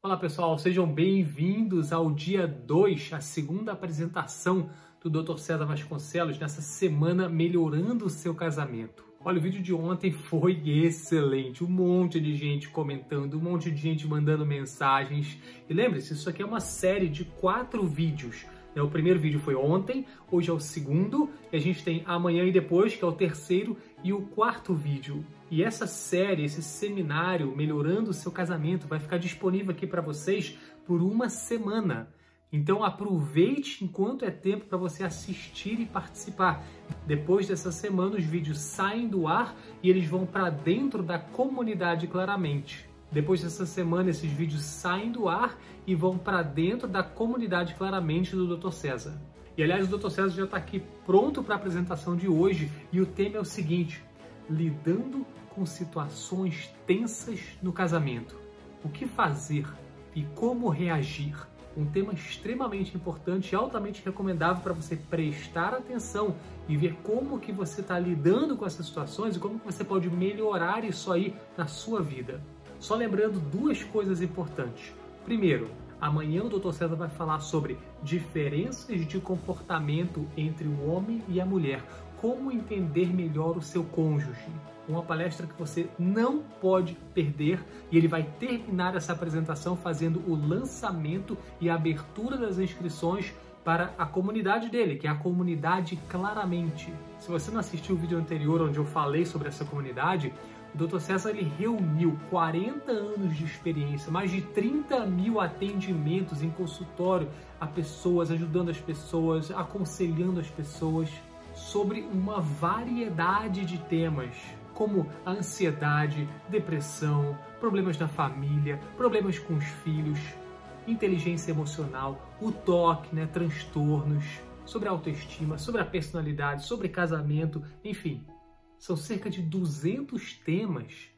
Olá pessoal, sejam bem-vindos ao dia 2, a segunda apresentação do Dr. César Vasconcelos nessa semana melhorando o seu casamento. Olha, o vídeo de ontem foi excelente, um monte de gente comentando, um monte de gente mandando mensagens. E lembre-se, isso aqui é uma série de quatro vídeos. Né? O primeiro vídeo foi ontem, hoje é o segundo, e a gente tem amanhã e depois, que é o terceiro e o quarto vídeo. E essa série, esse seminário Melhorando o Seu Casamento, vai ficar disponível aqui para vocês por uma semana. Então aproveite enquanto é tempo para você assistir e participar. Depois dessa semana, os vídeos saem do ar e eles vão para dentro da comunidade claramente. Depois dessa semana, esses vídeos saem do ar e vão para dentro da comunidade claramente do Dr. César. E aliás, o Dr. César já está aqui pronto para a apresentação de hoje e o tema é o seguinte: lidando com situações tensas no casamento. O que fazer e como reagir? Um tema extremamente importante e altamente recomendável para você prestar atenção e ver como que você está lidando com essas situações e como que você pode melhorar isso aí na sua vida. Só lembrando duas coisas importantes. Primeiro, amanhã o Dr. César vai falar sobre diferenças de comportamento entre o homem e a mulher, como entender melhor o seu cônjuge. Uma palestra que você não pode perder e ele vai terminar essa apresentação fazendo o lançamento e a abertura das inscrições para a comunidade dele, que é a comunidade Claramente. Se você não assistiu o vídeo anterior onde eu falei sobre essa comunidade, o Dr. César ele reuniu 40 anos de experiência, mais de 30 mil atendimentos em consultório a pessoas, ajudando as pessoas, aconselhando as pessoas sobre uma variedade de temas, como ansiedade, depressão, problemas na família, problemas com os filhos, inteligência emocional, o toque, né, transtornos, sobre autoestima, sobre a personalidade, sobre casamento, enfim. São cerca de 200 temas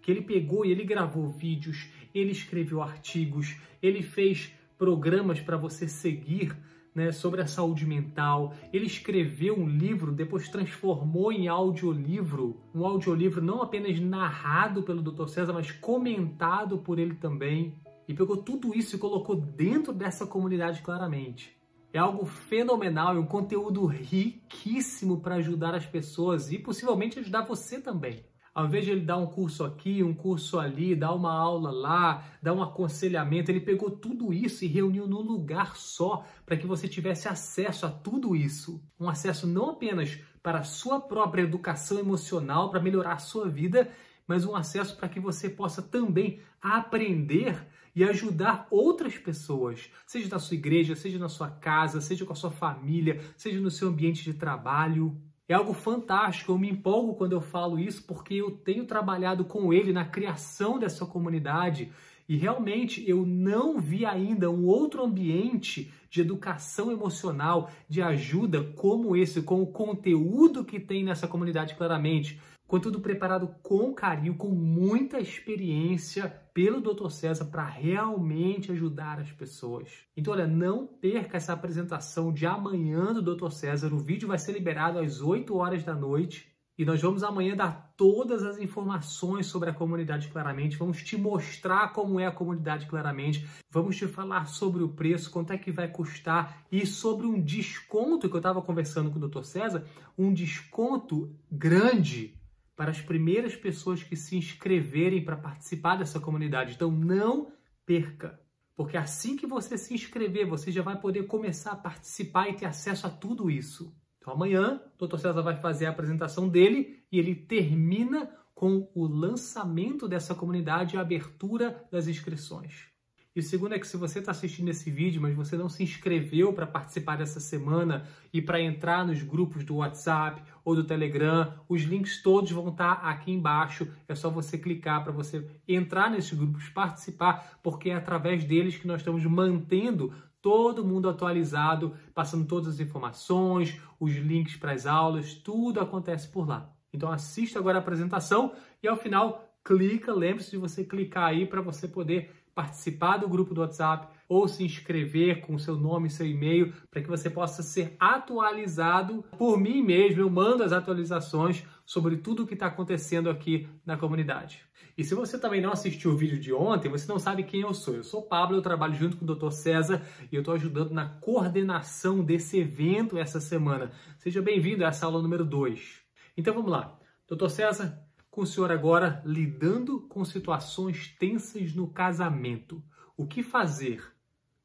que ele pegou e ele gravou vídeos, ele escreveu artigos, ele fez programas para você seguir né, sobre a saúde mental. Ele escreveu um livro, depois transformou em audiolivro, um audiolivro não apenas narrado pelo Dr. César, mas comentado por ele também. E pegou tudo isso e colocou dentro dessa comunidade claramente. É algo fenomenal, é um conteúdo riquíssimo para ajudar as pessoas e possivelmente ajudar você também. Ao invés de ele dar um curso aqui, um curso ali, dar uma aula lá, dar um aconselhamento, ele pegou tudo isso e reuniu num lugar só para que você tivesse acesso a tudo isso. Um acesso não apenas para a sua própria educação emocional, para melhorar a sua vida, mas um acesso para que você possa também aprender e ajudar outras pessoas, seja na sua igreja, seja na sua casa, seja com a sua família, seja no seu ambiente de trabalho. É algo fantástico, eu me empolgo quando eu falo isso porque eu tenho trabalhado com ele na criação dessa comunidade e realmente eu não vi ainda um outro ambiente de educação emocional, de ajuda como esse, com o conteúdo que tem nessa comunidade claramente. Contudo preparado com carinho, com muita experiência pelo Dr. César para realmente ajudar as pessoas. Então, olha, não perca essa apresentação de amanhã do Dr. César. O vídeo vai ser liberado às 8 horas da noite. E nós vamos amanhã dar todas as informações sobre a comunidade Claramente. Vamos te mostrar como é a comunidade Claramente. Vamos te falar sobre o preço, quanto é que vai custar e sobre um desconto que eu estava conversando com o Dr. César, um desconto grande para as primeiras pessoas que se inscreverem para participar dessa comunidade. Então não perca, porque assim que você se inscrever, você já vai poder começar a participar e ter acesso a tudo isso. Então amanhã, o Dr. César vai fazer a apresentação dele e ele termina com o lançamento dessa comunidade e a abertura das inscrições. E o segundo é que se você está assistindo esse vídeo, mas você não se inscreveu para participar dessa semana e para entrar nos grupos do WhatsApp ou do Telegram, os links todos vão estar tá aqui embaixo. É só você clicar para você entrar nesses grupos, participar, porque é através deles que nós estamos mantendo todo mundo atualizado, passando todas as informações, os links para as aulas, tudo acontece por lá. Então assista agora a apresentação e ao final clica, lembre-se de você clicar aí para você poder participar do grupo do WhatsApp ou se inscrever com seu nome e seu e-mail para que você possa ser atualizado por mim mesmo. Eu mando as atualizações sobre tudo o que está acontecendo aqui na comunidade. E se você também não assistiu o vídeo de ontem, você não sabe quem eu sou. Eu sou Pablo, eu trabalho junto com o Dr. César e eu estou ajudando na coordenação desse evento essa semana. Seja bem-vindo a essa aula número 2. Então vamos lá. Dr. César, com o senhor agora lidando com situações tensas no casamento. O que fazer?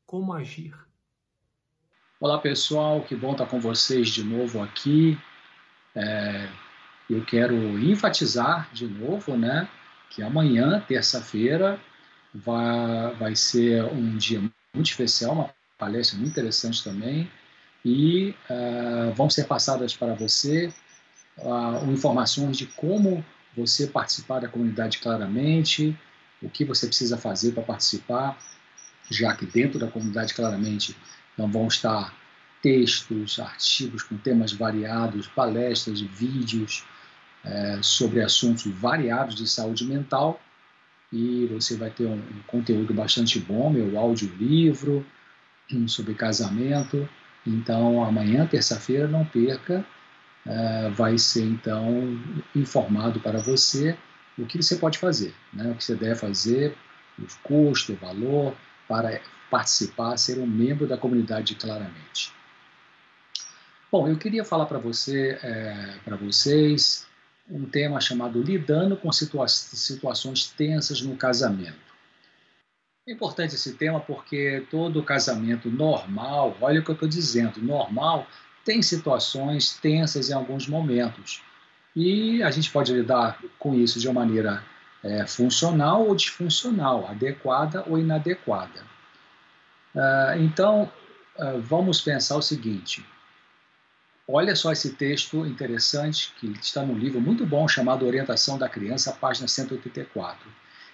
Como agir? Olá pessoal, que bom estar com vocês de novo aqui. É, eu quero enfatizar de novo, né, que amanhã, terça-feira, vai, vai ser um dia muito especial, uma palestra muito interessante também, e uh, vão ser passadas para você uh, informações de como você participar da comunidade claramente, o que você precisa fazer para participar, já que dentro da comunidade claramente vão estar textos, artigos com temas variados, palestras, vídeos, é, sobre assuntos variados de saúde mental e você vai ter um, um conteúdo bastante bom, meu audiolivro um sobre casamento. Então, amanhã, terça-feira, não perca, é, vai ser então informado para você o que você pode fazer, né? o que você deve fazer, os custos, o valor, para participar, ser um membro da comunidade claramente. Bom, eu queria falar para você, é, para vocês, um tema chamado Lidando com situa Situações Tensas no Casamento. É importante esse tema porque todo casamento normal, olha o que eu estou dizendo, normal, tem situações tensas em alguns momentos. E a gente pode lidar com isso de uma maneira é, funcional ou disfuncional, adequada ou inadequada. Uh, então, uh, vamos pensar o seguinte: Olha só esse texto interessante que está no livro muito bom chamado Orientação da Criança, página 184.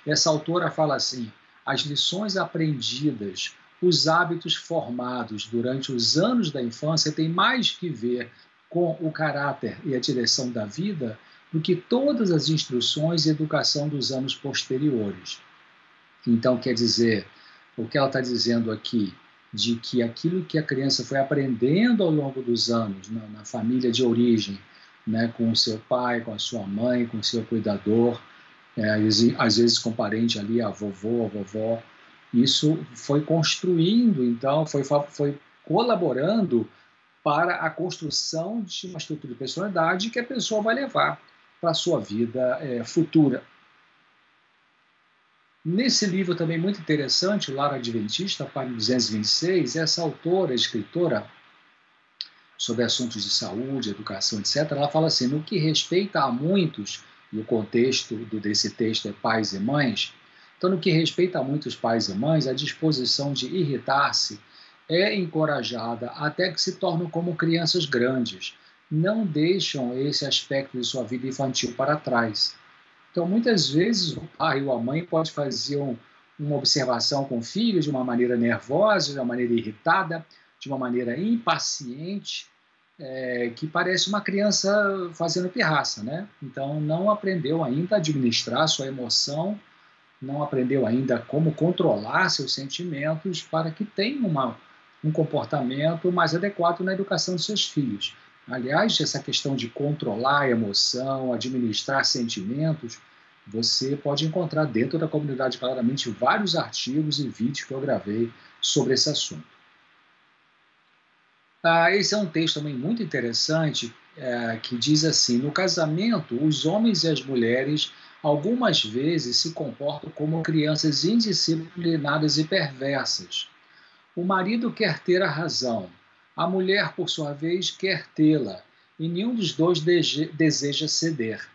Essa autora fala assim: as lições aprendidas, os hábitos formados durante os anos da infância têm mais que ver com o caráter e a direção da vida do que todas as instruções e educação dos anos posteriores. Então, quer dizer, o que ela está dizendo aqui de que aquilo que a criança foi aprendendo ao longo dos anos na, na família de origem, né, com o seu pai, com a sua mãe, com o seu cuidador, é, às vezes com parente ali, a vovô, a vovó, isso foi construindo, então, foi, foi colaborando para a construção de uma estrutura de personalidade que a pessoa vai levar para a sua vida é, futura. Nesse livro também muito interessante, Lara Adventista, página 226, essa autora, escritora, sobre assuntos de saúde, educação, etc., ela fala assim, no que respeita a muitos, e o contexto desse texto é pais e mães, então no que respeita a muitos pais e mães, a disposição de irritar-se é encorajada até que se tornam como crianças grandes, não deixam esse aspecto de sua vida infantil para trás então, muitas vezes, o pai ou a mãe pode fazer um, uma observação com o filho de uma maneira nervosa, de uma maneira irritada, de uma maneira impaciente, é, que parece uma criança fazendo pirraça, né? Então, não aprendeu ainda a administrar sua emoção, não aprendeu ainda como controlar seus sentimentos para que tenha uma, um comportamento mais adequado na educação de seus filhos. Aliás, essa questão de controlar a emoção, administrar sentimentos, você pode encontrar dentro da comunidade claramente vários artigos e vídeos que eu gravei sobre esse assunto. Ah, esse é um texto também muito interessante é, que diz assim: no casamento, os homens e as mulheres algumas vezes se comportam como crianças indisciplinadas e perversas. O marido quer ter a razão, a mulher, por sua vez, quer tê-la, e nenhum dos dois deseja ceder.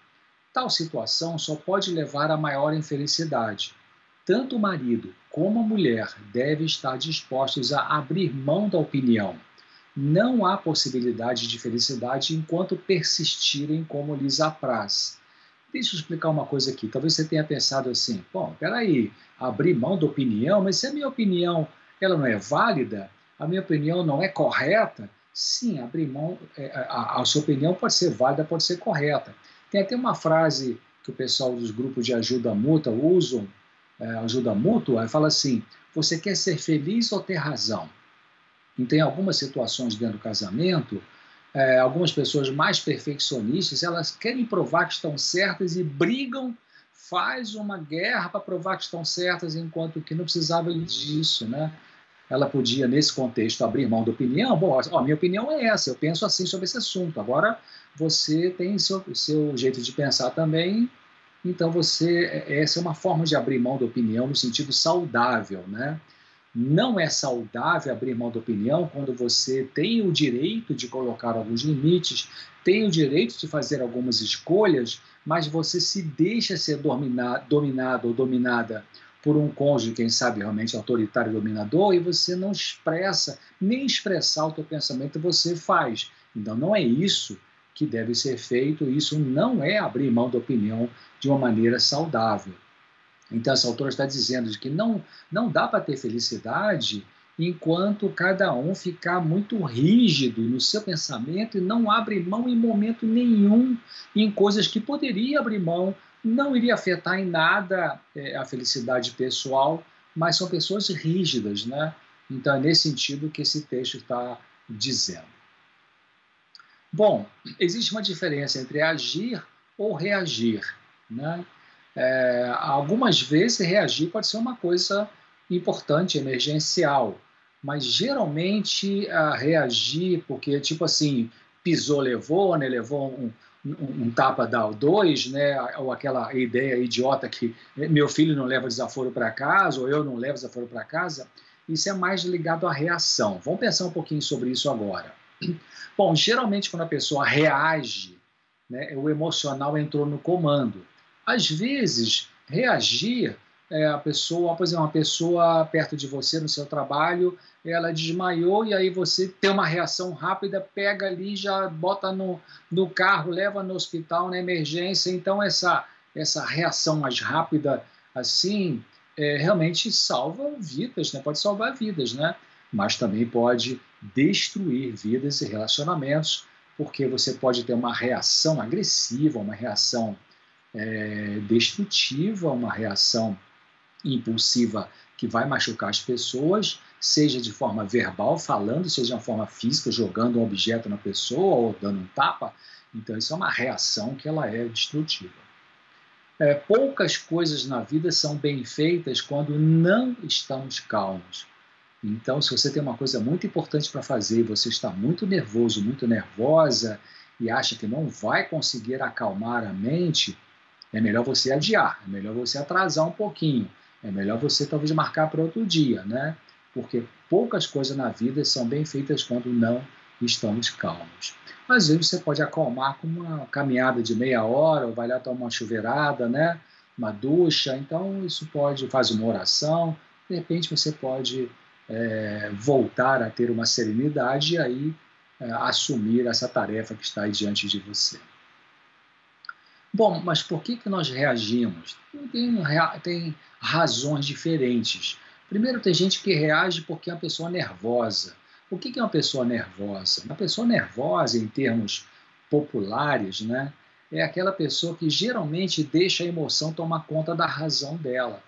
Tal situação só pode levar a maior infelicidade. Tanto o marido como a mulher devem estar dispostos a abrir mão da opinião. Não há possibilidade de felicidade enquanto persistirem como lhes apraz. Deixa eu explicar uma coisa aqui. Talvez você tenha pensado assim: bom, peraí, abrir mão da opinião, mas se a minha opinião ela não é válida, a minha opinião não é correta, sim, abrir mão, é, a, a sua opinião pode ser válida, pode ser correta. Tem até uma frase que o pessoal dos grupos de ajuda mútua usam, é, ajuda mútua, fala assim: você quer ser feliz ou ter razão? E tem algumas situações dentro do casamento, é, algumas pessoas mais perfeccionistas, elas querem provar que estão certas e brigam, faz uma guerra para provar que estão certas, enquanto que não precisava disso, né? Ela podia, nesse contexto, abrir mão da opinião. Bom, a minha opinião é essa, eu penso assim sobre esse assunto. Agora, você tem seu, seu jeito de pensar também, então você é, essa é uma forma de abrir mão da opinião no sentido saudável, né? Não é saudável abrir mão da opinião quando você tem o direito de colocar alguns limites, tem o direito de fazer algumas escolhas, mas você se deixa ser dominado, dominado ou dominada por um cônjuge, quem sabe realmente autoritário dominador, e você não expressa, nem expressar o teu pensamento você faz. Então não é isso que deve ser feito, isso não é abrir mão da opinião de uma maneira saudável. Então, essa autora está dizendo que não, não dá para ter felicidade enquanto cada um ficar muito rígido no seu pensamento e não abre mão em momento nenhum em coisas que poderia abrir mão, não iria afetar em nada é, a felicidade pessoal, mas são pessoas rígidas, né? Então é nesse sentido que esse texto está dizendo. Bom, existe uma diferença entre agir ou reagir, né? É, algumas vezes reagir pode ser uma coisa importante, emergencial, mas geralmente a reagir, porque tipo assim, pisou, levou, né, levou um, um, um tapa dá dois, né, ou aquela ideia idiota que meu filho não leva desaforo para casa, ou eu não levo desaforo para casa, isso é mais ligado à reação. Vamos pensar um pouquinho sobre isso agora. Bom, geralmente quando a pessoa reage, né, o emocional entrou no comando. Às vezes, reagir, é, a pessoa, por exemplo, uma pessoa perto de você no seu trabalho, ela desmaiou e aí você tem uma reação rápida, pega ali, já bota no, no carro, leva no hospital, na emergência. Então, essa, essa reação mais rápida, assim, é, realmente salva vidas, né? pode salvar vidas, né? mas também pode destruir vidas e relacionamentos, porque você pode ter uma reação agressiva, uma reação é, destrutiva, uma reação impulsiva que vai machucar as pessoas, seja de forma verbal, falando, seja de forma física, jogando um objeto na pessoa ou dando um tapa. Então, isso é uma reação que ela é destrutiva. É, poucas coisas na vida são bem feitas quando não estamos calmos. Então, se você tem uma coisa muito importante para fazer e você está muito nervoso, muito nervosa e acha que não vai conseguir acalmar a mente, é melhor você adiar, é melhor você atrasar um pouquinho, é melhor você talvez marcar para outro dia, né? Porque poucas coisas na vida são bem feitas quando não estamos calmos. Às vezes você pode acalmar com uma caminhada de meia hora, ou vai lá tomar uma chuveirada, né? Uma ducha, então isso pode, faz uma oração, de repente você pode é, voltar a ter uma serenidade e aí é, assumir essa tarefa que está diante de você. Bom, mas por que, que nós reagimos? Tem, tem razões diferentes. Primeiro, tem gente que reage porque é uma pessoa nervosa. O que, que é uma pessoa nervosa? Uma pessoa nervosa, em termos populares, né, é aquela pessoa que geralmente deixa a emoção tomar conta da razão dela.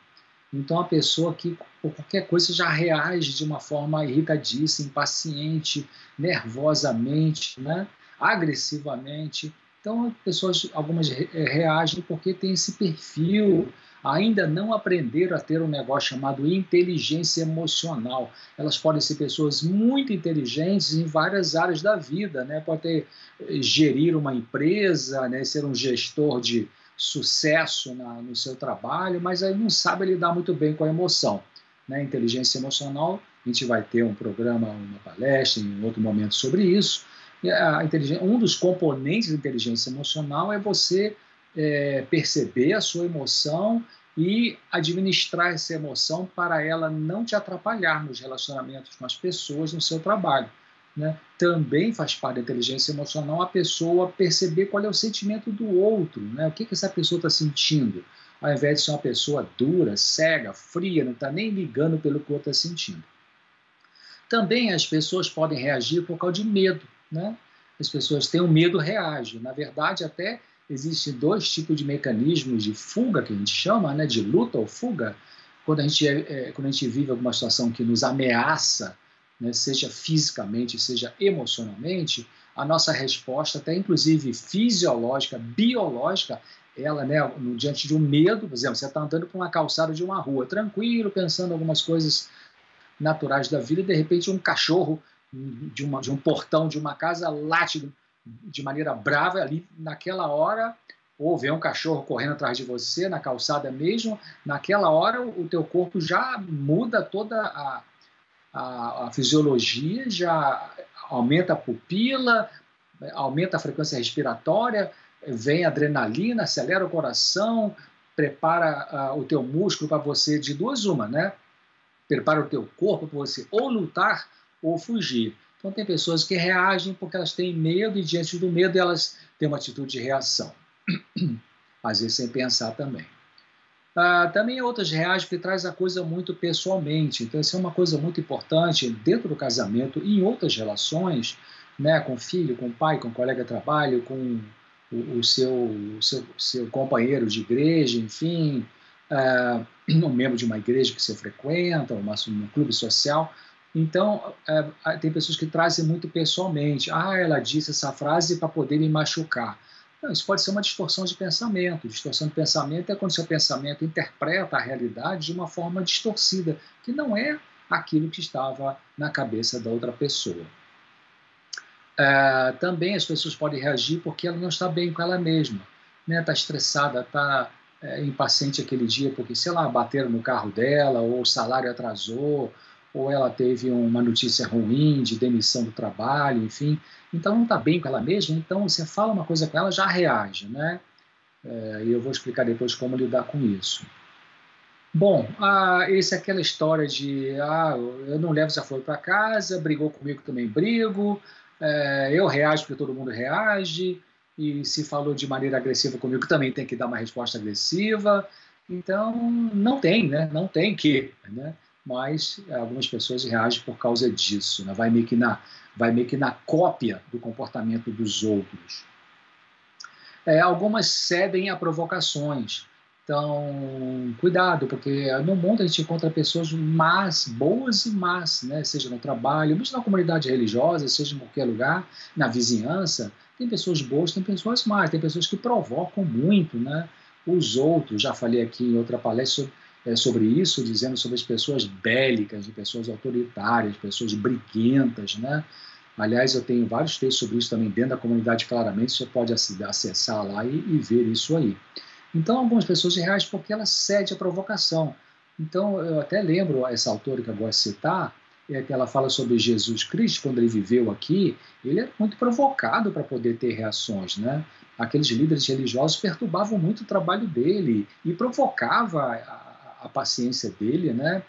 Então, a pessoa que, por qualquer coisa, já reage de uma forma irritadiça, impaciente, nervosamente, né, agressivamente. Então, pessoas, algumas eh, reagem porque tem esse perfil, ainda não aprenderam a ter um negócio chamado inteligência emocional. Elas podem ser pessoas muito inteligentes em várias áreas da vida, né? Pode ter, eh, gerir uma empresa, né? ser um gestor de sucesso na, no seu trabalho, mas aí não sabe lidar muito bem com a emoção. Né? Inteligência emocional, a gente vai ter um programa, uma palestra em outro momento sobre isso, um dos componentes da inteligência emocional é você é, perceber a sua emoção e administrar essa emoção para ela não te atrapalhar nos relacionamentos com as pessoas no seu trabalho. Né? Também faz parte da inteligência emocional a pessoa perceber qual é o sentimento do outro, né? o que, que essa pessoa está sentindo, ao invés de ser uma pessoa dura, cega, fria, não está nem ligando pelo que o outro está sentindo. Também as pessoas podem reagir por causa de medo né? As pessoas têm o um medo, reagem. Na verdade, até existem dois tipos de mecanismos de fuga, que a gente chama, né, de luta ou fuga. quando a gente, é, é, quando a gente vive alguma situação que nos ameaça, né, seja fisicamente, seja emocionalmente, a nossa resposta, até inclusive fisiológica, biológica, ela, né, no, diante de um medo, por exemplo, você está andando por uma calçada de uma rua, tranquilo, pensando algumas coisas naturais da vida, e de repente um cachorro de, uma, de um portão de uma casa late de maneira brava ali naquela hora ou vê um cachorro correndo atrás de você na calçada mesmo, naquela hora o teu corpo já muda toda a, a, a fisiologia, já aumenta a pupila, aumenta a frequência respiratória, vem adrenalina, acelera o coração, prepara uh, o teu músculo para você de duas uma, né? Prepara o teu corpo para você ou lutar ou fugir. Então tem pessoas que reagem porque elas têm medo e diante do medo elas têm uma atitude de reação. Às vezes sem pensar também. Ah, também outras reagem porque traz a coisa muito pessoalmente. Então, isso é uma coisa muito importante dentro do casamento e em outras relações, né, com filho, com pai, com colega de trabalho, com o, o seu, o seu, seu companheiro de igreja, enfim, uh, um membro de uma igreja que você frequenta, uma, um clube social. Então, uh, tem pessoas que trazem muito pessoalmente. Ah, ela disse essa frase para poder me machucar. Não, isso pode ser uma distorção de pensamento. Distorção de pensamento é quando seu pensamento interpreta a realidade de uma forma distorcida, que não é aquilo que estava na cabeça da outra pessoa. É, também as pessoas podem reagir porque ela não está bem com ela mesma, né? Está estressada, está é, impaciente aquele dia porque, sei lá, bateram no carro dela, ou o salário atrasou, ou ela teve uma notícia ruim de demissão do trabalho, enfim. Então não está bem com ela mesma, então você fala uma coisa com ela, já reage, né? É, e eu vou explicar depois como lidar com isso. Bom, ah, esse é aquela história de ah, eu não levo desaforo para casa, brigou comigo também brigo, é, eu reajo porque todo mundo reage, e se falou de maneira agressiva comigo também tem que dar uma resposta agressiva. Então, não tem, né? Não tem que, né? Mas algumas pessoas reagem por causa disso, né? Vai meio que na vai meio que na cópia do comportamento dos outros. É, algumas cedem a provocações. Então, cuidado, porque no mundo a gente encontra pessoas más, boas e más, né? seja no trabalho, mesmo na comunidade religiosa, seja em qualquer lugar, na vizinhança. Tem pessoas boas, tem pessoas más, tem pessoas que provocam muito né? os outros. Já falei aqui em outra palestra sobre, é, sobre isso, dizendo sobre as pessoas bélicas, de pessoas autoritárias, pessoas briguentas, né? Aliás, eu tenho vários textos sobre isso também dentro da comunidade, claramente, você pode acessar lá e, e ver isso aí. Então, algumas pessoas reagem porque ela cede à provocação. Então, eu até lembro essa autora que eu gosto de citar, é que ela fala sobre Jesus Cristo, quando ele viveu aqui, ele é muito provocado para poder ter reações, né? Aqueles líderes religiosos perturbavam muito o trabalho dele e provocava a, paciência dele, né?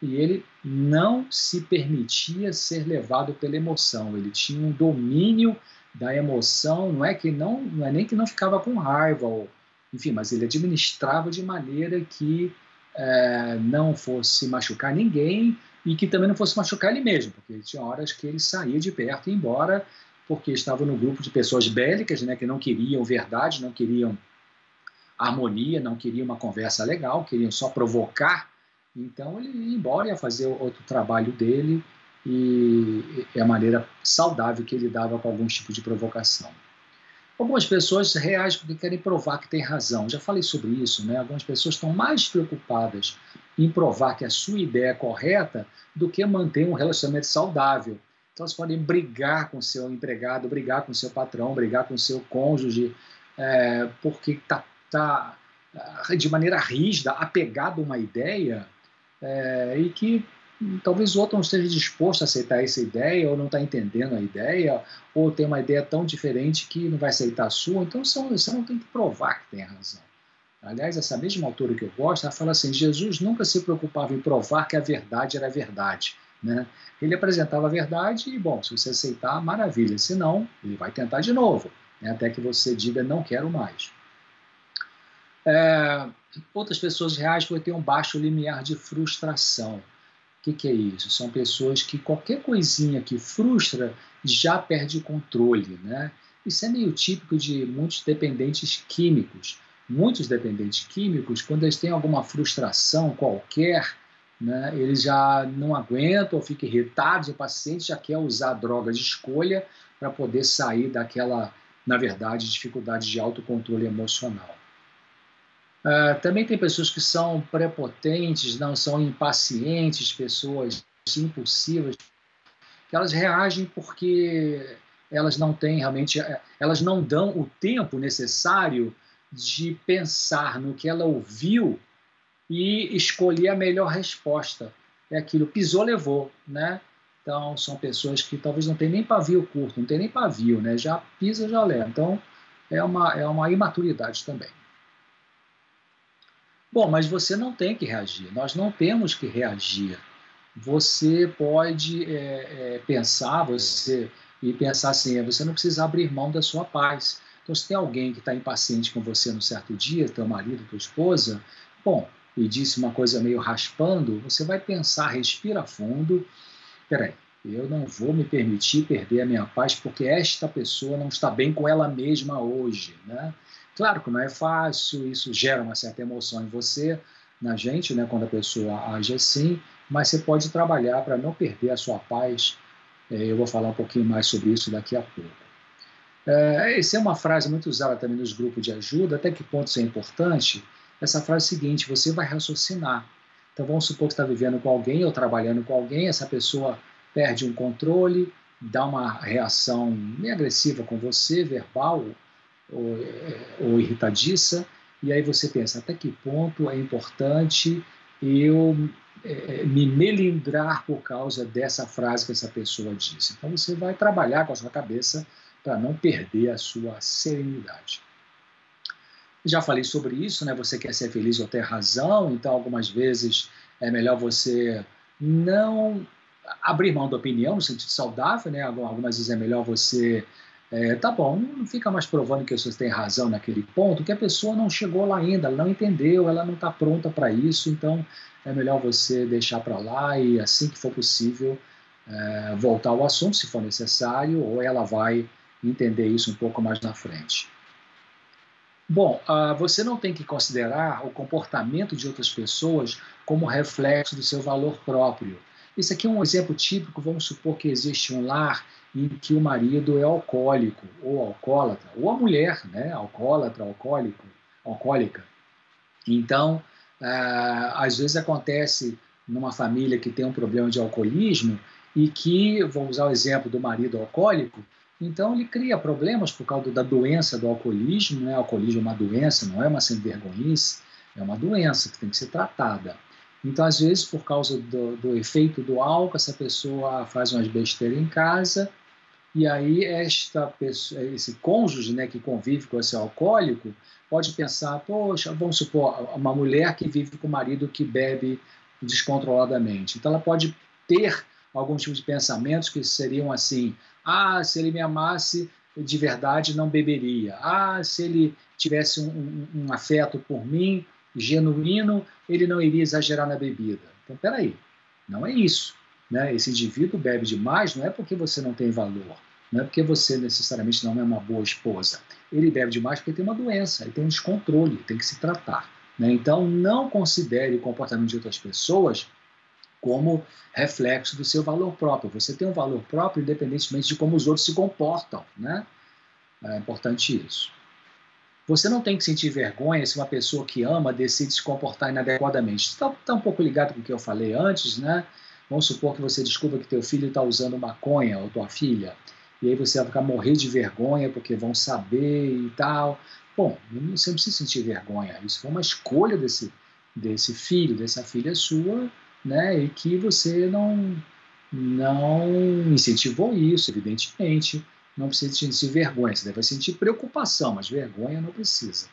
E ele não se permitia ser levado pela emoção. Ele tinha um domínio da emoção. Não é que não, não é nem que não ficava com raiva ou enfim, mas ele administrava de maneira que é, não fosse machucar ninguém e que também não fosse machucar ele mesmo, porque tinha horas que ele saía de perto e embora porque estava no grupo de pessoas bélicas, né, que não queriam verdade, não queriam harmonia, não queriam uma conversa legal, queriam só provocar. Então ele ia embora, ia fazer outro trabalho dele e é a maneira saudável que ele dava com algum tipo de provocação. Algumas pessoas reagem porque querem provar que tem razão. Já falei sobre isso, né? Algumas pessoas estão mais preocupadas em provar que a sua ideia é correta do que manter um relacionamento saudável. Então, elas podem brigar com seu empregado, brigar com seu patrão, brigar com seu cônjuge, é, porque está tá, de maneira rígida, apegado a uma ideia é, e que talvez o outro não esteja disposto a aceitar essa ideia, ou não está entendendo a ideia, ou tem uma ideia tão diferente que não vai aceitar a sua, então você não tem que provar que tem razão. Aliás, essa mesma autora que eu gosto, ela fala assim, Jesus nunca se preocupava em provar que a verdade era a verdade. Né? Ele apresentava a verdade e, bom, se você aceitar, maravilha. Se não, ele vai tentar de novo, né? até que você diga, não quero mais. É, outras pessoas reagem porque têm um baixo limiar de frustração. O que, que é isso? São pessoas que qualquer coisinha que frustra já perde o controle, né? Isso é meio típico de muitos dependentes químicos. muitos dependentes químicos, quando eles têm alguma frustração qualquer, né, eles já não aguentam ou ficam irritados, o paciente já quer usar droga de escolha para poder sair daquela, na verdade, dificuldade de autocontrole emocional. Uh, também tem pessoas que são prepotentes, não são impacientes, pessoas impulsivas, que elas reagem porque elas não têm realmente, eh, elas não dão o tempo necessário de pensar no que ela ouviu e escolher a melhor resposta. É aquilo, pisou, levou, né? Então, são pessoas que talvez não tenham nem pavio curto, não tem nem pavio, né? Já pisa, já leva. Então, é uma, é uma imaturidade também. Bom, mas você não tem que reagir, nós não temos que reagir. Você pode é, é, pensar, você e pensar assim, é, você não precisa abrir mão da sua paz. Então, se tem alguém que está impaciente com você no certo dia, teu marido, tua esposa, bom, e disse uma coisa meio raspando, você vai pensar, respira fundo, peraí, eu não vou me permitir perder a minha paz porque esta pessoa não está bem com ela mesma hoje, né? Claro que não é fácil, isso gera uma certa emoção em você, na gente, né, quando a pessoa age assim, mas você pode trabalhar para não perder a sua paz. É, eu vou falar um pouquinho mais sobre isso daqui a pouco. É, essa é uma frase muito usada também nos grupos de ajuda. Até que ponto isso é importante? Essa frase é a seguinte: você vai raciocinar. Então vamos supor que está vivendo com alguém ou trabalhando com alguém, essa pessoa perde um controle, dá uma reação meio agressiva com você, verbal ou, ou irritadiça, e aí você pensa até que ponto é importante eu é, me melindrar por causa dessa frase que essa pessoa disse. Então você vai trabalhar com a sua cabeça para não perder a sua serenidade. Já falei sobre isso, né? Você quer ser feliz ou ter razão, então algumas vezes é melhor você não abrir mão da opinião no sentido saudável, né? Algumas vezes é melhor você é, tá bom, não fica mais provando que você tem razão naquele ponto, que a pessoa não chegou lá ainda, ela não entendeu, ela não está pronta para isso, então é melhor você deixar para lá e assim que for possível é, voltar ao assunto, se for necessário, ou ela vai entender isso um pouco mais na frente. Bom, uh, você não tem que considerar o comportamento de outras pessoas como reflexo do seu valor próprio. Esse aqui é um exemplo típico. Vamos supor que existe um lar em que o marido é alcoólico ou alcoólatra, ou a mulher, né, alcoólatra, alcoólico, alcoólica. Então, uh, às vezes acontece numa família que tem um problema de alcoolismo e que, vou usar o exemplo do marido alcoólico, então ele cria problemas por causa da doença do alcoolismo, né? O alcoolismo é uma doença, não é uma sem vergonhice, é uma doença que tem que ser tratada. Então, às vezes, por causa do, do efeito do álcool, essa pessoa faz umas besteiras em casa e aí esta pessoa, esse cônjuge, né, que convive com esse alcoólico, pode pensar, poxa, vamos supor, uma mulher que vive com o marido que bebe descontroladamente. Então, ela pode ter alguns tipos de pensamentos que seriam assim: ah, se ele me amasse de verdade, não beberia. Ah, se ele tivesse um, um, um afeto por mim, genuíno, ele não iria exagerar na bebida. Então, peraí, não é isso. Né? Esse indivíduo bebe demais não é porque você não tem valor, não é porque você necessariamente não é uma boa esposa. Ele bebe demais porque tem uma doença, ele tem um descontrole, tem que se tratar. Né? Então, não considere o comportamento de outras pessoas como reflexo do seu valor próprio. Você tem um valor próprio independentemente de como os outros se comportam, né? É importante isso. Você não tem que sentir vergonha se uma pessoa que ama decide se comportar inadequadamente. Está tá um pouco ligado com o que eu falei antes, né? Vamos supor que você descubra que teu filho está usando maconha ou tua filha, e aí você vai ficar morrer de vergonha porque vão saber e tal. Bom, você não precisa sentir vergonha. Isso foi uma escolha desse, desse filho, dessa filha sua, né? E que você não não incentivou isso, evidentemente. Não precisa sentir vergonha, você deve sentir preocupação, mas vergonha não precisa.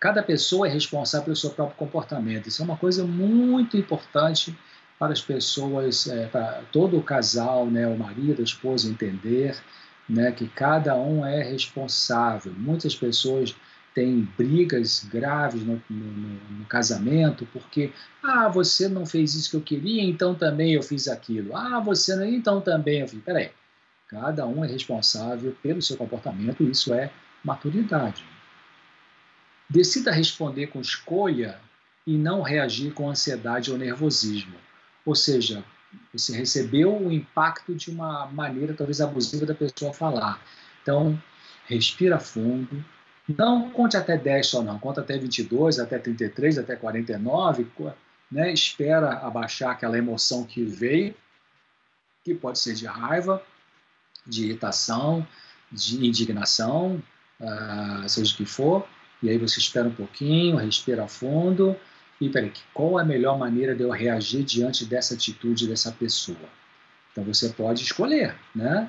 Cada pessoa é responsável pelo seu próprio comportamento. Isso é uma coisa muito importante para as pessoas, é, para todo o casal, né, o marido, a esposa entender né, que cada um é responsável. Muitas pessoas tem brigas graves no, no, no, casamento, porque, ah, você não fez isso que eu queria, então também eu fiz aquilo. Ah, você não, então também eu fiz. Peraí, cada um é responsável pelo seu comportamento, isso é maturidade. Decida responder com escolha e não reagir com ansiedade ou nervosismo. Ou seja, você recebeu o impacto de uma maneira talvez abusiva da pessoa falar. Então, respira fundo. Não conte até 10 só não, conta até 22, até 33, até 49, né? Espera abaixar aquela emoção que veio, que pode ser de raiva, de irritação, de indignação, uh, seja o que for. E aí você espera um pouquinho, respira fundo e peraí, qual é a melhor maneira de eu reagir diante dessa atitude dessa pessoa? Então você pode escolher, né?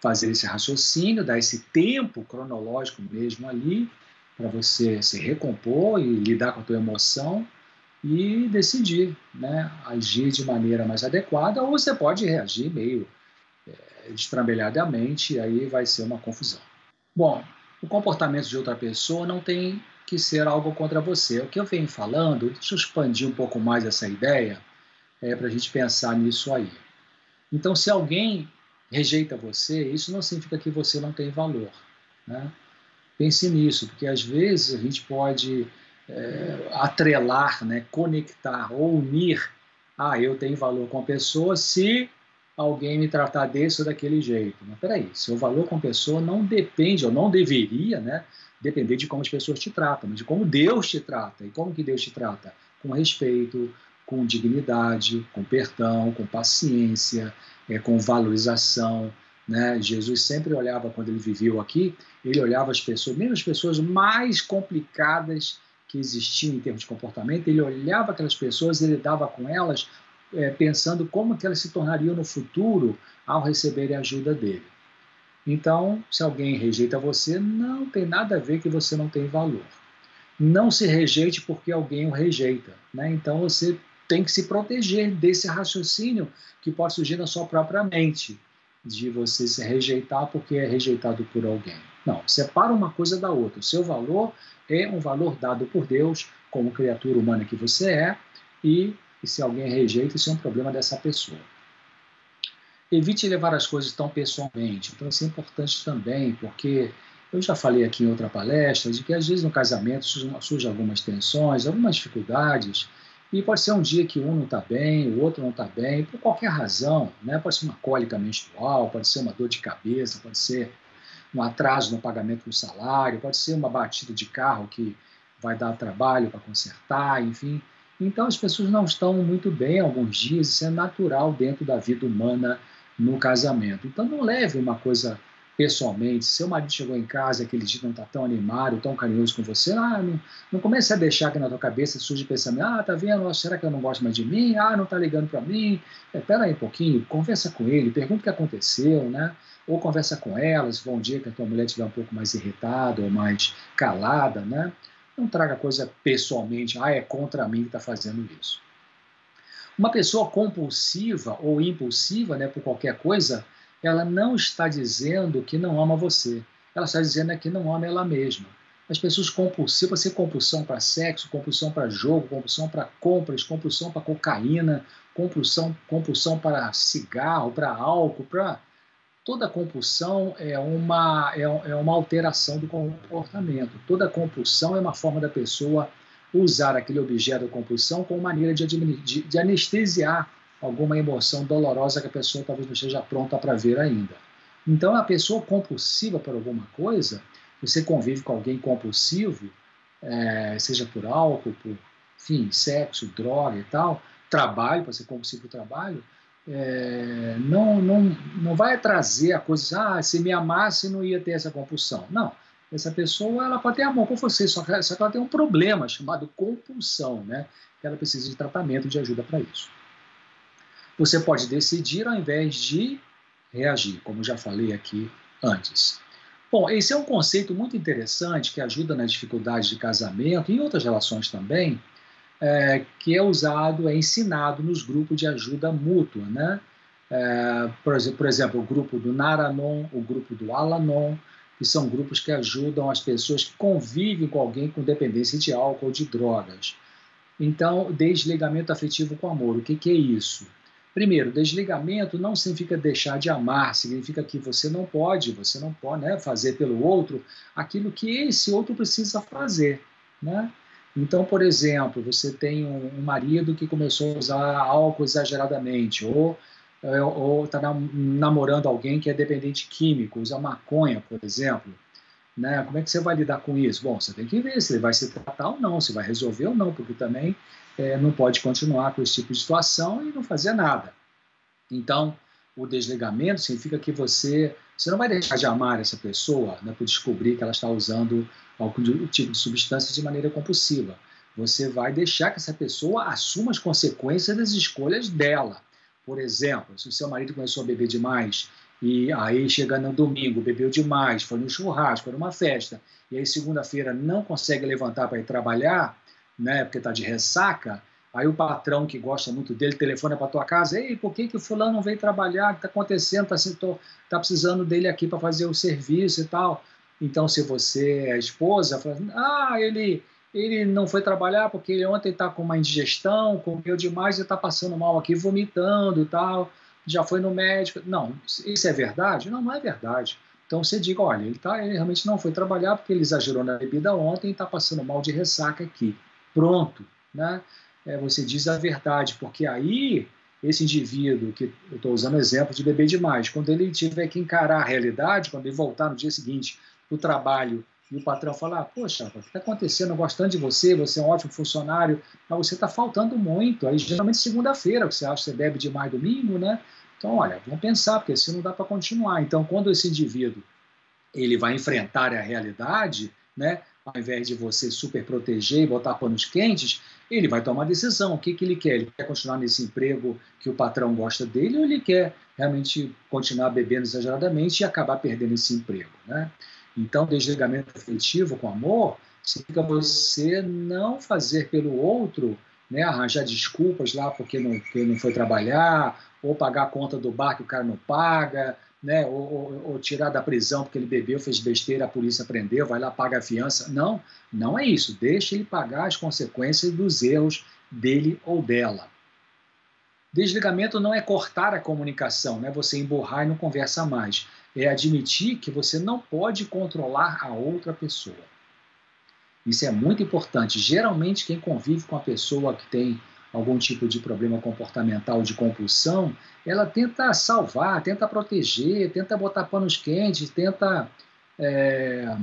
Fazer esse raciocínio, dar esse tempo cronológico mesmo ali para você se recompor e lidar com a tua emoção e decidir, né? Agir de maneira mais adequada ou você pode reagir meio destrambelhadamente e aí vai ser uma confusão. Bom, o comportamento de outra pessoa não tem que ser algo contra você. O que eu venho falando, deixa eu expandir um pouco mais essa ideia, é, para a gente pensar nisso aí. Então, se alguém rejeita você, isso não significa que você não tem valor. Né? Pense nisso, porque às vezes a gente pode é, atrelar, né, conectar ou unir. Ah, eu tenho valor com a pessoa se alguém me tratar desse ou daquele jeito. Mas peraí, seu valor com a pessoa não depende, ou não deveria, né, depender de como as pessoas te tratam, mas de como Deus te trata. E como que Deus te trata? Com respeito, com dignidade, com perdão, com paciência, é, com valorização. Né? Jesus sempre olhava, quando ele viveu aqui, ele olhava as pessoas, mesmo as pessoas mais complicadas que existiam em termos de comportamento, ele olhava aquelas pessoas, ele dava com elas, é, pensando como que elas se tornariam no futuro ao receberem a ajuda dele. Então, se alguém rejeita você, não tem nada a ver que você não tem valor. Não se rejeite porque alguém o rejeita. Né? Então, você tem que se proteger desse raciocínio que pode surgir na sua própria mente, de você se rejeitar porque é rejeitado por alguém. Não, separa uma coisa da outra. O seu valor é um valor dado por Deus, como criatura humana que você é, e, e se alguém rejeita, isso é um problema dessa pessoa. Evite levar as coisas tão pessoalmente. Então, isso é importante também, porque eu já falei aqui em outra palestra de que às vezes no casamento surgem algumas tensões, algumas dificuldades, e pode ser um dia que um não está bem, o outro não está bem, por qualquer razão. Né? Pode ser uma cólica menstrual, pode ser uma dor de cabeça, pode ser um atraso no pagamento do salário, pode ser uma batida de carro que vai dar trabalho para consertar, enfim. Então as pessoas não estão muito bem alguns dias, isso é natural dentro da vida humana no casamento. Então não leve uma coisa pessoalmente. Se seu marido chegou em casa aquele dia não está tão animado, tão carinhoso com você, ah, não, não comece a deixar que na tua cabeça surge pensamento, ah, tá vendo, será que eu não gosto mais de mim? Ah, não está ligando para mim? É, pera aí um pouquinho, conversa com ele, pergunta o que aconteceu, né? Ou conversa com ela, se for um dia que a tua mulher estiver um pouco mais irritada ou mais calada, né? Não traga coisa pessoalmente, ah, é contra mim que está fazendo isso. Uma pessoa compulsiva ou impulsiva né, por qualquer coisa, ela não está dizendo que não ama você. Ela está dizendo é que não ama ela mesma. As pessoas compulsivas, ser compulsão para sexo, compulsão para jogo, compulsão para compras, compulsão para cocaína, compulsão, compulsão para cigarro, para álcool, para toda compulsão é uma, é, é uma alteração do comportamento. Toda compulsão é uma forma da pessoa usar aquele objeto de compulsão como maneira de, de, de anestesiar alguma emoção dolorosa que a pessoa talvez não esteja pronta para ver ainda. Então, a pessoa compulsiva por alguma coisa, você convive com alguém compulsivo, é, seja por álcool, por enfim, sexo, droga e tal, trabalho, para ser compulsivo trabalho, é, não, não, não vai trazer a coisa, ah, se me amasse não ia ter essa compulsão. Não, essa pessoa ela pode ter amor por você, só que, só que ela tem um problema chamado compulsão, né? Ela precisa de tratamento, de ajuda para isso. Você pode decidir ao invés de reagir, como já falei aqui antes. Bom, esse é um conceito muito interessante que ajuda nas dificuldades de casamento e em outras relações também, é, que é usado, é ensinado nos grupos de ajuda mútua, né? É, por, por exemplo, o grupo do Naranon, o grupo do Alanon, que são grupos que ajudam as pessoas que convivem com alguém com dependência de álcool ou de drogas. Então, desligamento afetivo com amor, o que, que é isso? Primeiro, desligamento não significa deixar de amar, significa que você não pode, você não pode né, fazer pelo outro aquilo que esse outro precisa fazer. Né? Então, por exemplo, você tem um, marido que começou a usar álcool exageradamente, ou está namorando alguém que é dependente químico, usa maconha, por exemplo. Né? Como é que você vai lidar com isso? Bom, você tem que ver se ele vai se tratar ou não, se vai resolver ou não, porque também é, não pode continuar com esse tipo de situação e não fazer nada. Então, o desligamento significa que você, você não vai deixar de amar essa pessoa né, por descobrir que ela está usando algum tipo de substância de maneira compulsiva. Você vai deixar que essa pessoa assuma as consequências das escolhas dela. Por exemplo, se o seu marido começou a beber demais e aí chega no domingo, bebeu demais, foi no churrasco, foi numa festa, e aí segunda-feira não consegue levantar para ir trabalhar, né, porque está de ressaca, Aí o patrão que gosta muito dele telefona para tua casa, ei, por que, que o fulano não veio trabalhar? O que está acontecendo? Está assim, tá precisando dele aqui para fazer o serviço e tal. Então, se você é esposa, fala, assim, ah, ele, ele não foi trabalhar porque ontem está com uma indigestão, comeu demais e está passando mal aqui, vomitando e tal, já foi no médico. Não, isso é verdade? Não, não é verdade. Então você diga, olha, ele, tá, ele realmente não foi trabalhar porque ele exagerou na bebida ontem e está passando mal de ressaca aqui. Pronto, né? É, você diz a verdade, porque aí esse indivíduo, que eu estou usando o exemplo de beber demais, quando ele tiver que encarar a realidade, quando ele voltar no dia seguinte do trabalho e o patrão falar, poxa, o que está acontecendo? Eu gosto tanto de você, você é um ótimo funcionário, mas você está faltando muito. Aí, geralmente, segunda-feira, você acha que você bebe demais domingo, né? Então, olha, vamos pensar, porque assim não dá para continuar. Então, quando esse indivíduo ele vai enfrentar a realidade, né? Ao invés de você super proteger e botar panos quentes, ele vai tomar decisão. O que, que ele quer? Ele quer continuar nesse emprego que o patrão gosta dele ou ele quer realmente continuar bebendo exageradamente e acabar perdendo esse emprego? Né? Então, desligamento afetivo com amor significa você não fazer pelo outro, né, arranjar desculpas lá porque não, porque não foi trabalhar, ou pagar a conta do bar que o cara não paga, né, ou, ou, ou, tirar da prisão porque ele bebeu, fez besteira, a polícia prendeu, vai lá, paga a fiança. Não, não é isso. Deixa ele pagar as consequências dos erros dele ou dela. Desligamento não é cortar a comunicação, não é você emburrar e não conversa mais. É admitir que você não pode controlar a outra pessoa. Isso é muito importante. Geralmente, quem convive com a pessoa que tem algum tipo de problema comportamental de compulsão, ela tenta salvar, tenta proteger, tenta botar panos quentes, tenta. É,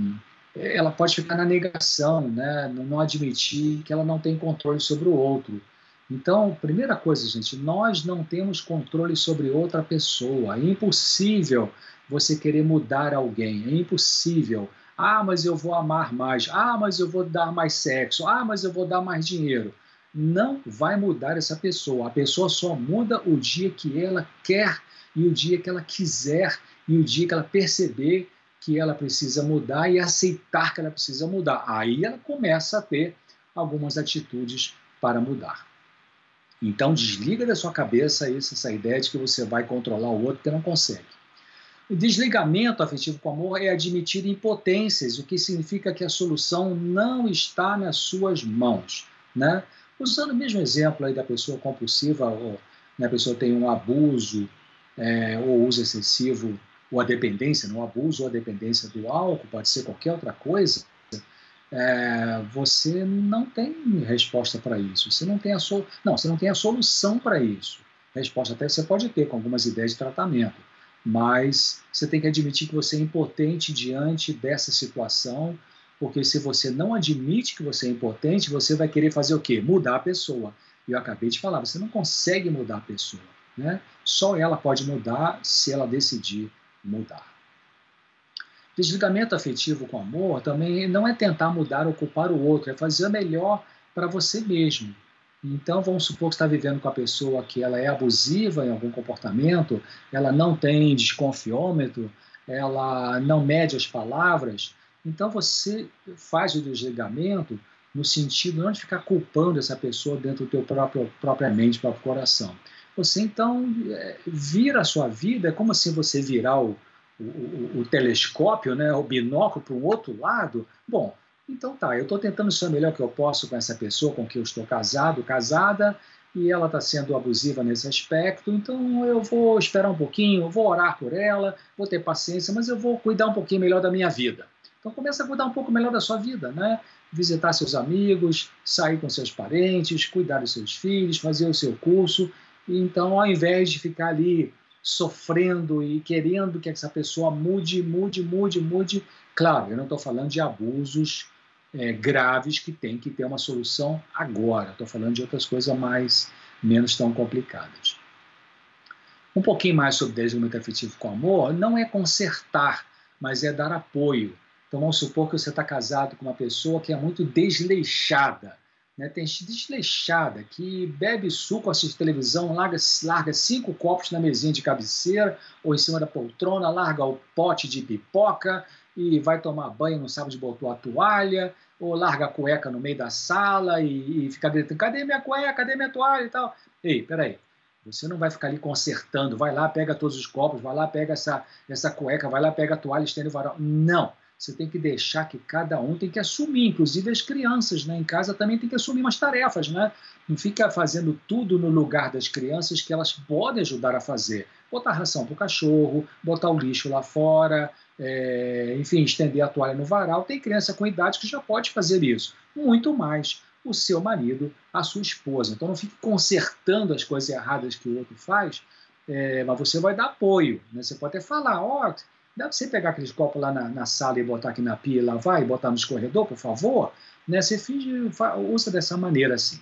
ela pode ficar na negação, né? não admitir que ela não tem controle sobre o outro. Então, primeira coisa, gente, nós não temos controle sobre outra pessoa. É impossível você querer mudar alguém, é impossível. Ah, mas eu vou amar mais. Ah, mas eu vou dar mais sexo. Ah, mas eu vou dar mais dinheiro não vai mudar essa pessoa. A pessoa só muda o dia que ela quer e o dia que ela quiser e o dia que ela perceber que ela precisa mudar e aceitar que ela precisa mudar. Aí ela começa a ter algumas atitudes para mudar. Então desliga da sua cabeça essa ideia de que você vai controlar o outro que não consegue. O desligamento afetivo com amor é admitir impotências, o que significa que a solução não está nas suas mãos. Né? Usando o mesmo exemplo aí da pessoa compulsiva, ou né, a pessoa tem um abuso é, ou uso excessivo, ou a dependência, não abuso ou a dependência do álcool, pode ser qualquer outra coisa, é, você não tem resposta para isso. Você não tem a so... não, você não tem a solução para isso. resposta até você pode ter com algumas ideias de tratamento, mas você tem que admitir que você é impotente diante dessa situação porque se você não admite que você é impotente, você vai querer fazer o quê? Mudar a pessoa. E eu acabei de falar, você não consegue mudar a pessoa. Né? Só ela pode mudar se ela decidir mudar. Desligamento afetivo com amor também não é tentar mudar ou culpar o outro, é fazer o melhor para você mesmo. Então, vamos supor que está vivendo com a pessoa que ela é abusiva em algum comportamento, ela não tem desconfiômetro, ela não mede as palavras. Então você faz o desligamento no sentido não de ficar culpando essa pessoa dentro do teu próprio própria mente, próprio coração. Você então é, vira a sua vida, é como se você virar o, o, o telescópio, né, o binóculo para um outro lado. Bom, então tá, eu estou tentando ser o melhor que eu posso com essa pessoa com quem eu estou casado, casada, e ela está sendo abusiva nesse aspecto, então eu vou esperar um pouquinho, vou orar por ela, vou ter paciência, mas eu vou cuidar um pouquinho melhor da minha vida. Então começa a cuidar um pouco melhor da sua vida, né? visitar seus amigos, sair com seus parentes, cuidar dos seus filhos, fazer o seu curso. Então, ao invés de ficar ali sofrendo e querendo que essa pessoa mude, mude, mude, mude, claro, eu não estou falando de abusos é, graves que tem que ter uma solução agora. Estou falando de outras coisas mais menos tão complicadas. Um pouquinho mais sobre desligamento afetivo com amor não é consertar, mas é dar apoio. Então vamos supor que você está casado com uma pessoa que é muito desleixada, né? tem gente desleixada, que bebe suco, assiste televisão, larga, larga cinco copos na mesinha de cabeceira ou em cima da poltrona, larga o pote de pipoca e vai tomar banho, não sabe de botou a toalha, ou larga a cueca no meio da sala e, e fica gritando: cadê minha cueca, cadê minha toalha e tal. Ei, peraí. Você não vai ficar ali consertando, vai lá, pega todos os copos, vai lá, pega essa, essa cueca, vai lá, pega a toalha, estende o varal. Não. Você tem que deixar que cada um tem que assumir, inclusive as crianças, né? Em casa também tem que assumir umas tarefas, né? Não fica fazendo tudo no lugar das crianças que elas podem ajudar a fazer. Botar ração para o cachorro, botar o lixo lá fora, é, enfim, estender a toalha no varal. Tem criança com idade que já pode fazer isso. Muito mais o seu marido, a sua esposa. Então não fique consertando as coisas erradas que o outro faz, é, mas você vai dar apoio. Né? Você pode até falar, ó, oh, dá para você pegar aqueles copos lá na, na, sala e botar aqui na pia e lavar e botar no escorredor, por favor? Né? Você finge, usa dessa maneira assim.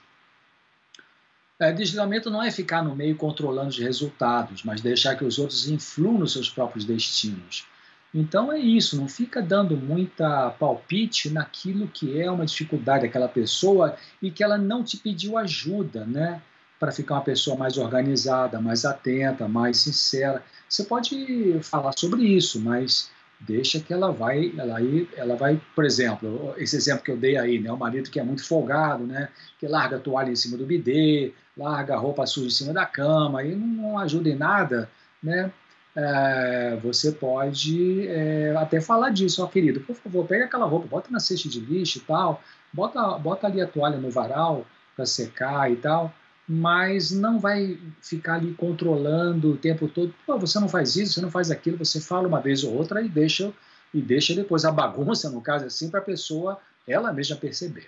É, desligamento não é ficar no meio controlando os resultados, mas deixar que os outros influam nos seus próprios destinos. Então é isso, não fica dando muita palpite naquilo que é uma dificuldade daquela pessoa e que ela não te pediu ajuda, né? Para ficar uma pessoa mais organizada, mais atenta, mais sincera. Você pode falar sobre isso, mas deixa que ela vai, ela aí, ela vai, por exemplo, esse exemplo que eu dei aí, né, o marido que é muito folgado, né, que larga a toalha em cima do bidê, larga a roupa suja em cima da cama e não ajuda em nada, né? é, você pode é, até falar disso, ó querido, por favor, pega aquela roupa, bota na cesta de lixo e tal, bota, bota ali a toalha no varal para secar e tal, mas não vai ficar ali controlando o tempo todo, Pô, você não faz isso, você não faz aquilo, você fala uma vez ou outra e deixa, e deixa depois a bagunça, no caso assim, para a pessoa ela mesma perceber.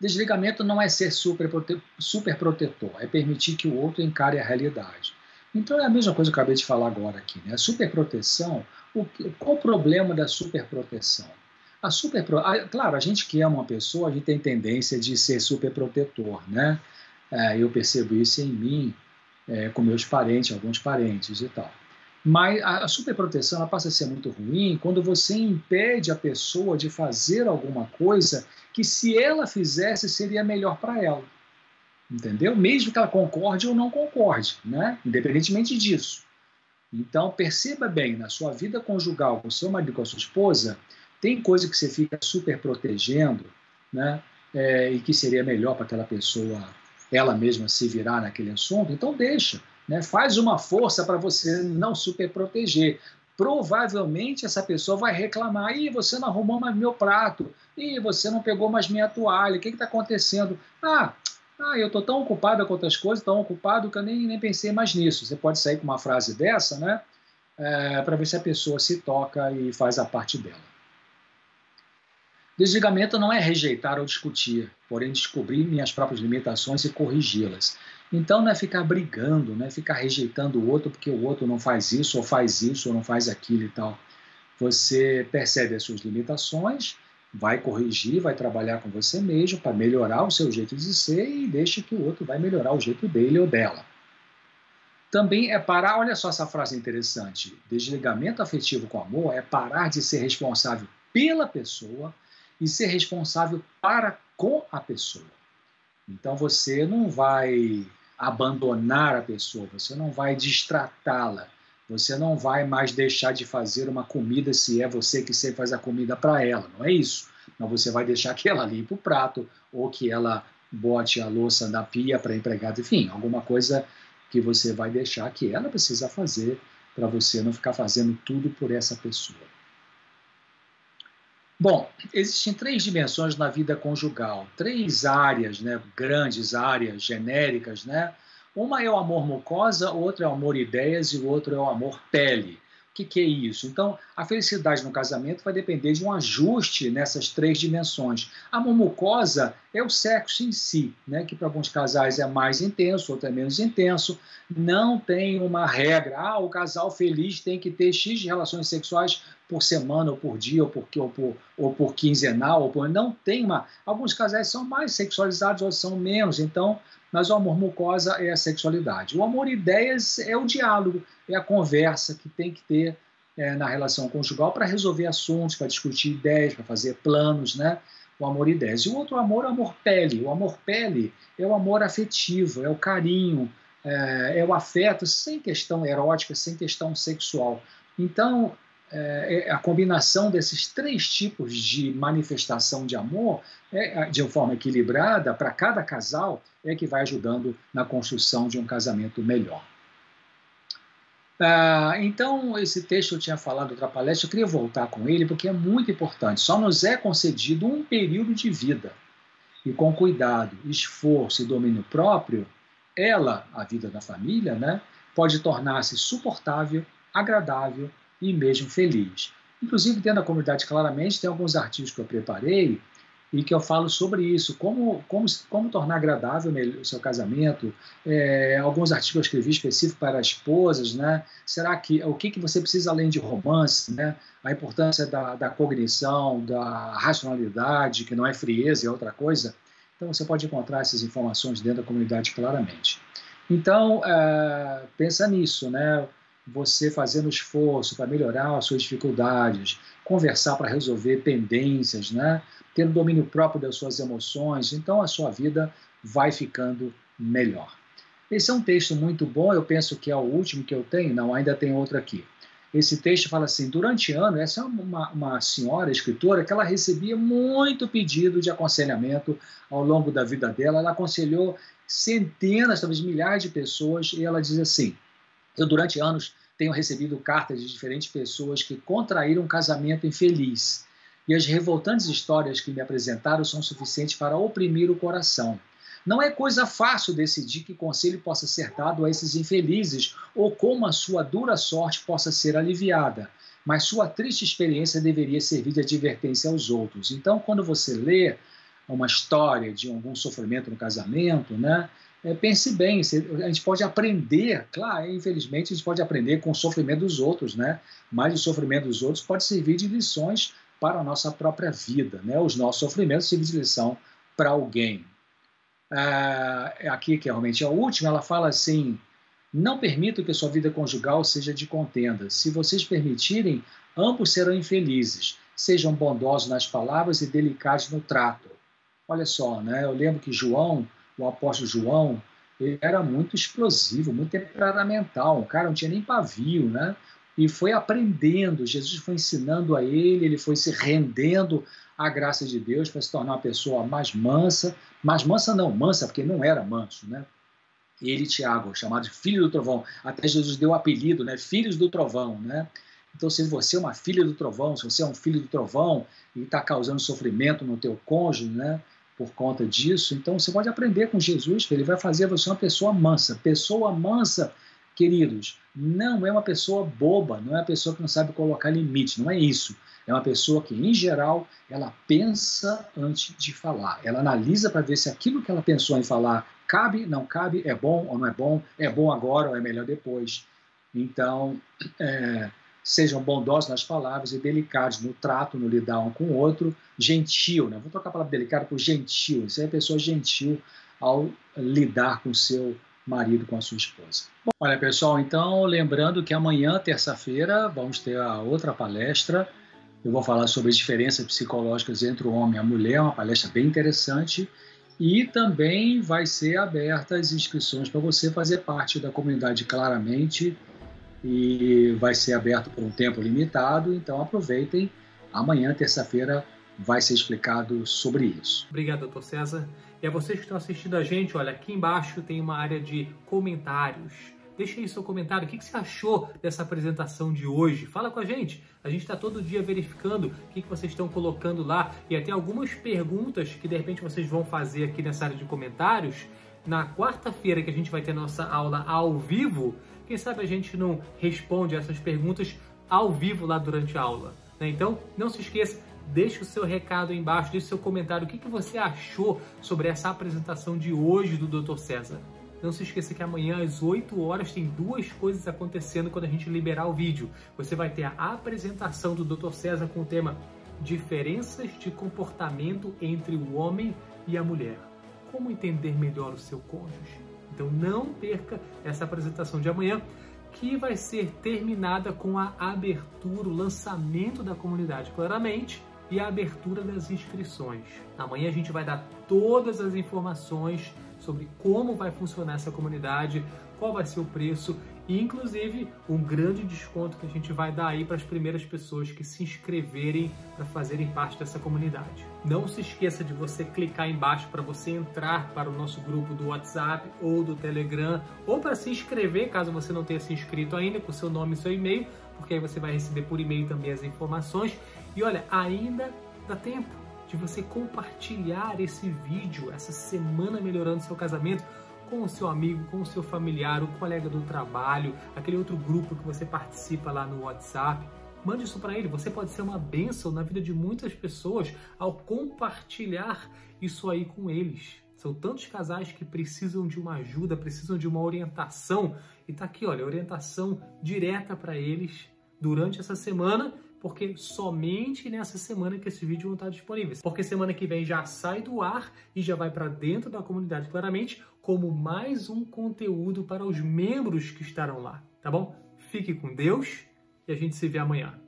Desligamento não é ser super, super protetor, é permitir que o outro encare a realidade. Então é a mesma coisa que eu acabei de falar agora aqui. Né? A superproteção, o, qual o problema da superproteção? A super, claro, a gente que ama uma pessoa, a gente tem tendência de ser superprotetor, né? É, eu percebo isso em mim, é, com meus parentes, alguns parentes e tal. Mas a, a superproteção ela passa a ser muito ruim quando você impede a pessoa de fazer alguma coisa que, se ela fizesse, seria melhor para ela entendeu? Mesmo que ela concorde ou não concorde, né? Independentemente disso. Então, perceba bem, na sua vida conjugal, com seu marido, com a sua esposa, tem coisa que você fica super protegendo, né? É, e que seria melhor para aquela pessoa, ela mesma, se virar naquele assunto, então deixa. Né? Faz uma força para você não super proteger. Provavelmente essa pessoa vai reclamar: Ih, você não arrumou mais meu prato, Ih, você não pegou mais minha toalha, o que está acontecendo? Ah, ah, eu estou tão ocupado com outras coisas, tão ocupado que eu nem, nem pensei mais nisso. Você pode sair com uma frase dessa, né? É, para ver se a pessoa se toca e faz a parte dela. Desligamento não é rejeitar ou discutir, porém descobrir minhas próprias limitações e corrigi-las. Então não é ficar brigando, não é ficar rejeitando o outro porque o outro não faz isso, ou faz isso, ou não faz aquilo e tal. Você percebe as suas limitações, vai corrigir, vai trabalhar com você mesmo para melhorar o seu jeito de ser e deixa que o outro vai melhorar o jeito dele ou dela. Também é parar, olha só essa frase interessante, desligamento afetivo com amor é parar de ser responsável pela pessoa e ser responsável para com a pessoa. Então você não vai abandonar a pessoa, você não vai destratá-la, você não vai mais deixar de fazer uma comida se é você que sempre faz a comida para ela, não é isso. Mas você vai deixar que ela limpe o prato ou que ela bote a louça na pia para empregada, enfim, alguma coisa que você vai deixar que ela precisa fazer para você não ficar fazendo tudo por essa pessoa. Bom, existem três dimensões na vida conjugal, três áreas, né, grandes áreas genéricas, né, uma é o amor mucosa, outra é o amor ideias e o outro é o amor pele. O que, que é isso? Então, a felicidade no casamento vai depender de um ajuste nessas três dimensões. A mucosa é o sexo em si, né? que para alguns casais é mais intenso, outro é menos intenso. Não tem uma regra. Ah, o casal feliz tem que ter X relações sexuais por semana, ou por dia, ou por, ou por, ou por quinzenal. Ou por... Não tem uma. Alguns casais são mais sexualizados, outros são menos. Então, mas o amor mucosa é a sexualidade. O amor ideias é o diálogo, é a conversa que tem que ter é, na relação conjugal para resolver assuntos, para discutir ideias, para fazer planos, né? O amor ideias. E o outro amor é o amor pele. O amor pele é o amor afetivo, é o carinho, é, é o afeto, sem questão erótica, sem questão sexual. Então, é, é, a combinação desses três tipos de manifestação de amor, é, de uma forma equilibrada, para cada casal, é que vai ajudando na construção de um casamento melhor. Ah, então, esse texto eu tinha falado outra palestra, eu queria voltar com ele porque é muito importante. Só nos é concedido um período de vida. E com cuidado, esforço e domínio próprio, ela, a vida da família, né, pode tornar-se suportável, agradável e mesmo feliz. Inclusive, dentro da comunidade, claramente, tem alguns artigos que eu preparei e que eu falo sobre isso, como, como, como tornar agradável o seu casamento, é, alguns artigos que eu escrevi específicos para esposas, né? Será que o que, que você precisa além de romance, né? A importância da, da cognição, da racionalidade, que não é frieza, é outra coisa. Então você pode encontrar essas informações dentro da comunidade claramente. Então é, pensa nisso, né? Você fazendo esforço para melhorar as suas dificuldades, conversar para resolver pendências, né? tendo domínio próprio das suas emoções, então a sua vida vai ficando melhor. Esse é um texto muito bom, eu penso que é o último que eu tenho, não, ainda tem outro aqui. Esse texto fala assim: durante ano, essa é uma, uma senhora escritora que ela recebia muito pedido de aconselhamento ao longo da vida dela. Ela aconselhou centenas, talvez milhares de pessoas, e ela diz assim: eu, durante anos, tenho recebido cartas de diferentes pessoas que contraíram um casamento infeliz e as revoltantes histórias que me apresentaram são suficientes para oprimir o coração. Não é coisa fácil decidir que conselho possa ser dado a esses infelizes ou como a sua dura sorte possa ser aliviada, mas sua triste experiência deveria servir de advertência aos outros. Então, quando você lê uma história de algum sofrimento no casamento, né, é, pense bem, a gente pode aprender, claro, infelizmente a gente pode aprender com o sofrimento dos outros, né? Mas o sofrimento dos outros pode servir de lições para a nossa própria vida, né? Os nossos sofrimentos servem de lição para alguém. Ah, aqui, que realmente é a última, ela fala assim: não permito que a sua vida conjugal seja de contenda. Se vocês permitirem, ambos serão infelizes. Sejam bondosos nas palavras e delicados no trato. Olha só, né? Eu lembro que João o apóstolo João, ele era muito explosivo, muito temperamental, o cara não tinha nem pavio, né? E foi aprendendo, Jesus foi ensinando a ele, ele foi se rendendo à graça de Deus para se tornar uma pessoa mais mansa, mais mansa não, mansa porque não era manso, né? Ele, Tiago, chamado filho do trovão, até Jesus deu o apelido, né? Filhos do trovão, né? Então, se você é uma filha do trovão, se você é um filho do trovão e está causando sofrimento no teu cônjuge, né? Por conta disso. Então você pode aprender com Jesus, que ele vai fazer você uma pessoa mansa. Pessoa mansa, queridos, não é uma pessoa boba, não é uma pessoa que não sabe colocar limite, não é isso. É uma pessoa que, em geral, ela pensa antes de falar. Ela analisa para ver se aquilo que ela pensou em falar cabe, não cabe, é bom ou não é bom, é bom agora ou é melhor depois. Então, é, sejam bondosos nas palavras e delicados no trato, no lidar um com o outro, gentil, né? Vou trocar a palavra delicado por gentil. Isso é pessoa gentil ao lidar com o seu marido, com a sua esposa. Bom, olha, pessoal, então, lembrando que amanhã, terça-feira, vamos ter a outra palestra. Eu vou falar sobre as diferenças psicológicas entre o homem e a mulher, uma palestra bem interessante. E também vai ser aberta as inscrições para você fazer parte da comunidade Claramente e vai ser aberto por um tempo limitado, então aproveitem. Amanhã, terça-feira, vai ser explicado sobre isso. Obrigado, doutor César. E a vocês que estão assistindo a gente, olha, aqui embaixo tem uma área de comentários. Deixa aí seu comentário, o que você achou dessa apresentação de hoje? Fala com a gente, a gente está todo dia verificando o que vocês estão colocando lá e até algumas perguntas que de repente vocês vão fazer aqui nessa área de comentários. Na quarta-feira que a gente vai ter nossa aula ao vivo, quem sabe a gente não responde essas perguntas ao vivo lá durante a aula. Né? Então, não se esqueça, deixe o seu recado aí embaixo, deixe o seu comentário, o que, que você achou sobre essa apresentação de hoje do Dr. César. Não se esqueça que amanhã às 8 horas tem duas coisas acontecendo quando a gente liberar o vídeo. Você vai ter a apresentação do Dr. César com o tema Diferenças de comportamento entre o homem e a mulher. Como entender melhor o seu cônjuge? Então não perca essa apresentação de amanhã, que vai ser terminada com a abertura, o lançamento da comunidade, claramente, e a abertura das inscrições. Amanhã a gente vai dar todas as informações sobre como vai funcionar essa comunidade, qual vai ser o preço e inclusive um grande desconto que a gente vai dar aí para as primeiras pessoas que se inscreverem para fazerem parte dessa comunidade. Não se esqueça de você clicar embaixo para você entrar para o nosso grupo do WhatsApp ou do Telegram ou para se inscrever caso você não tenha se inscrito ainda com seu nome e seu e-mail, porque aí você vai receber por e-mail também as informações. E olha, ainda dá tempo de você compartilhar esse vídeo, essa semana melhorando seu casamento com o seu amigo, com o seu familiar, o colega do trabalho, aquele outro grupo que você participa lá no WhatsApp. Mande isso para ele. Você pode ser uma bênção na vida de muitas pessoas ao compartilhar isso aí com eles. São tantos casais que precisam de uma ajuda, precisam de uma orientação. E tá aqui, olha, orientação direta para eles durante essa semana porque somente nessa semana que esse vídeo não está disponível. Porque semana que vem já sai do ar e já vai para dentro da comunidade, claramente, como mais um conteúdo para os membros que estarão lá, tá bom? Fique com Deus e a gente se vê amanhã.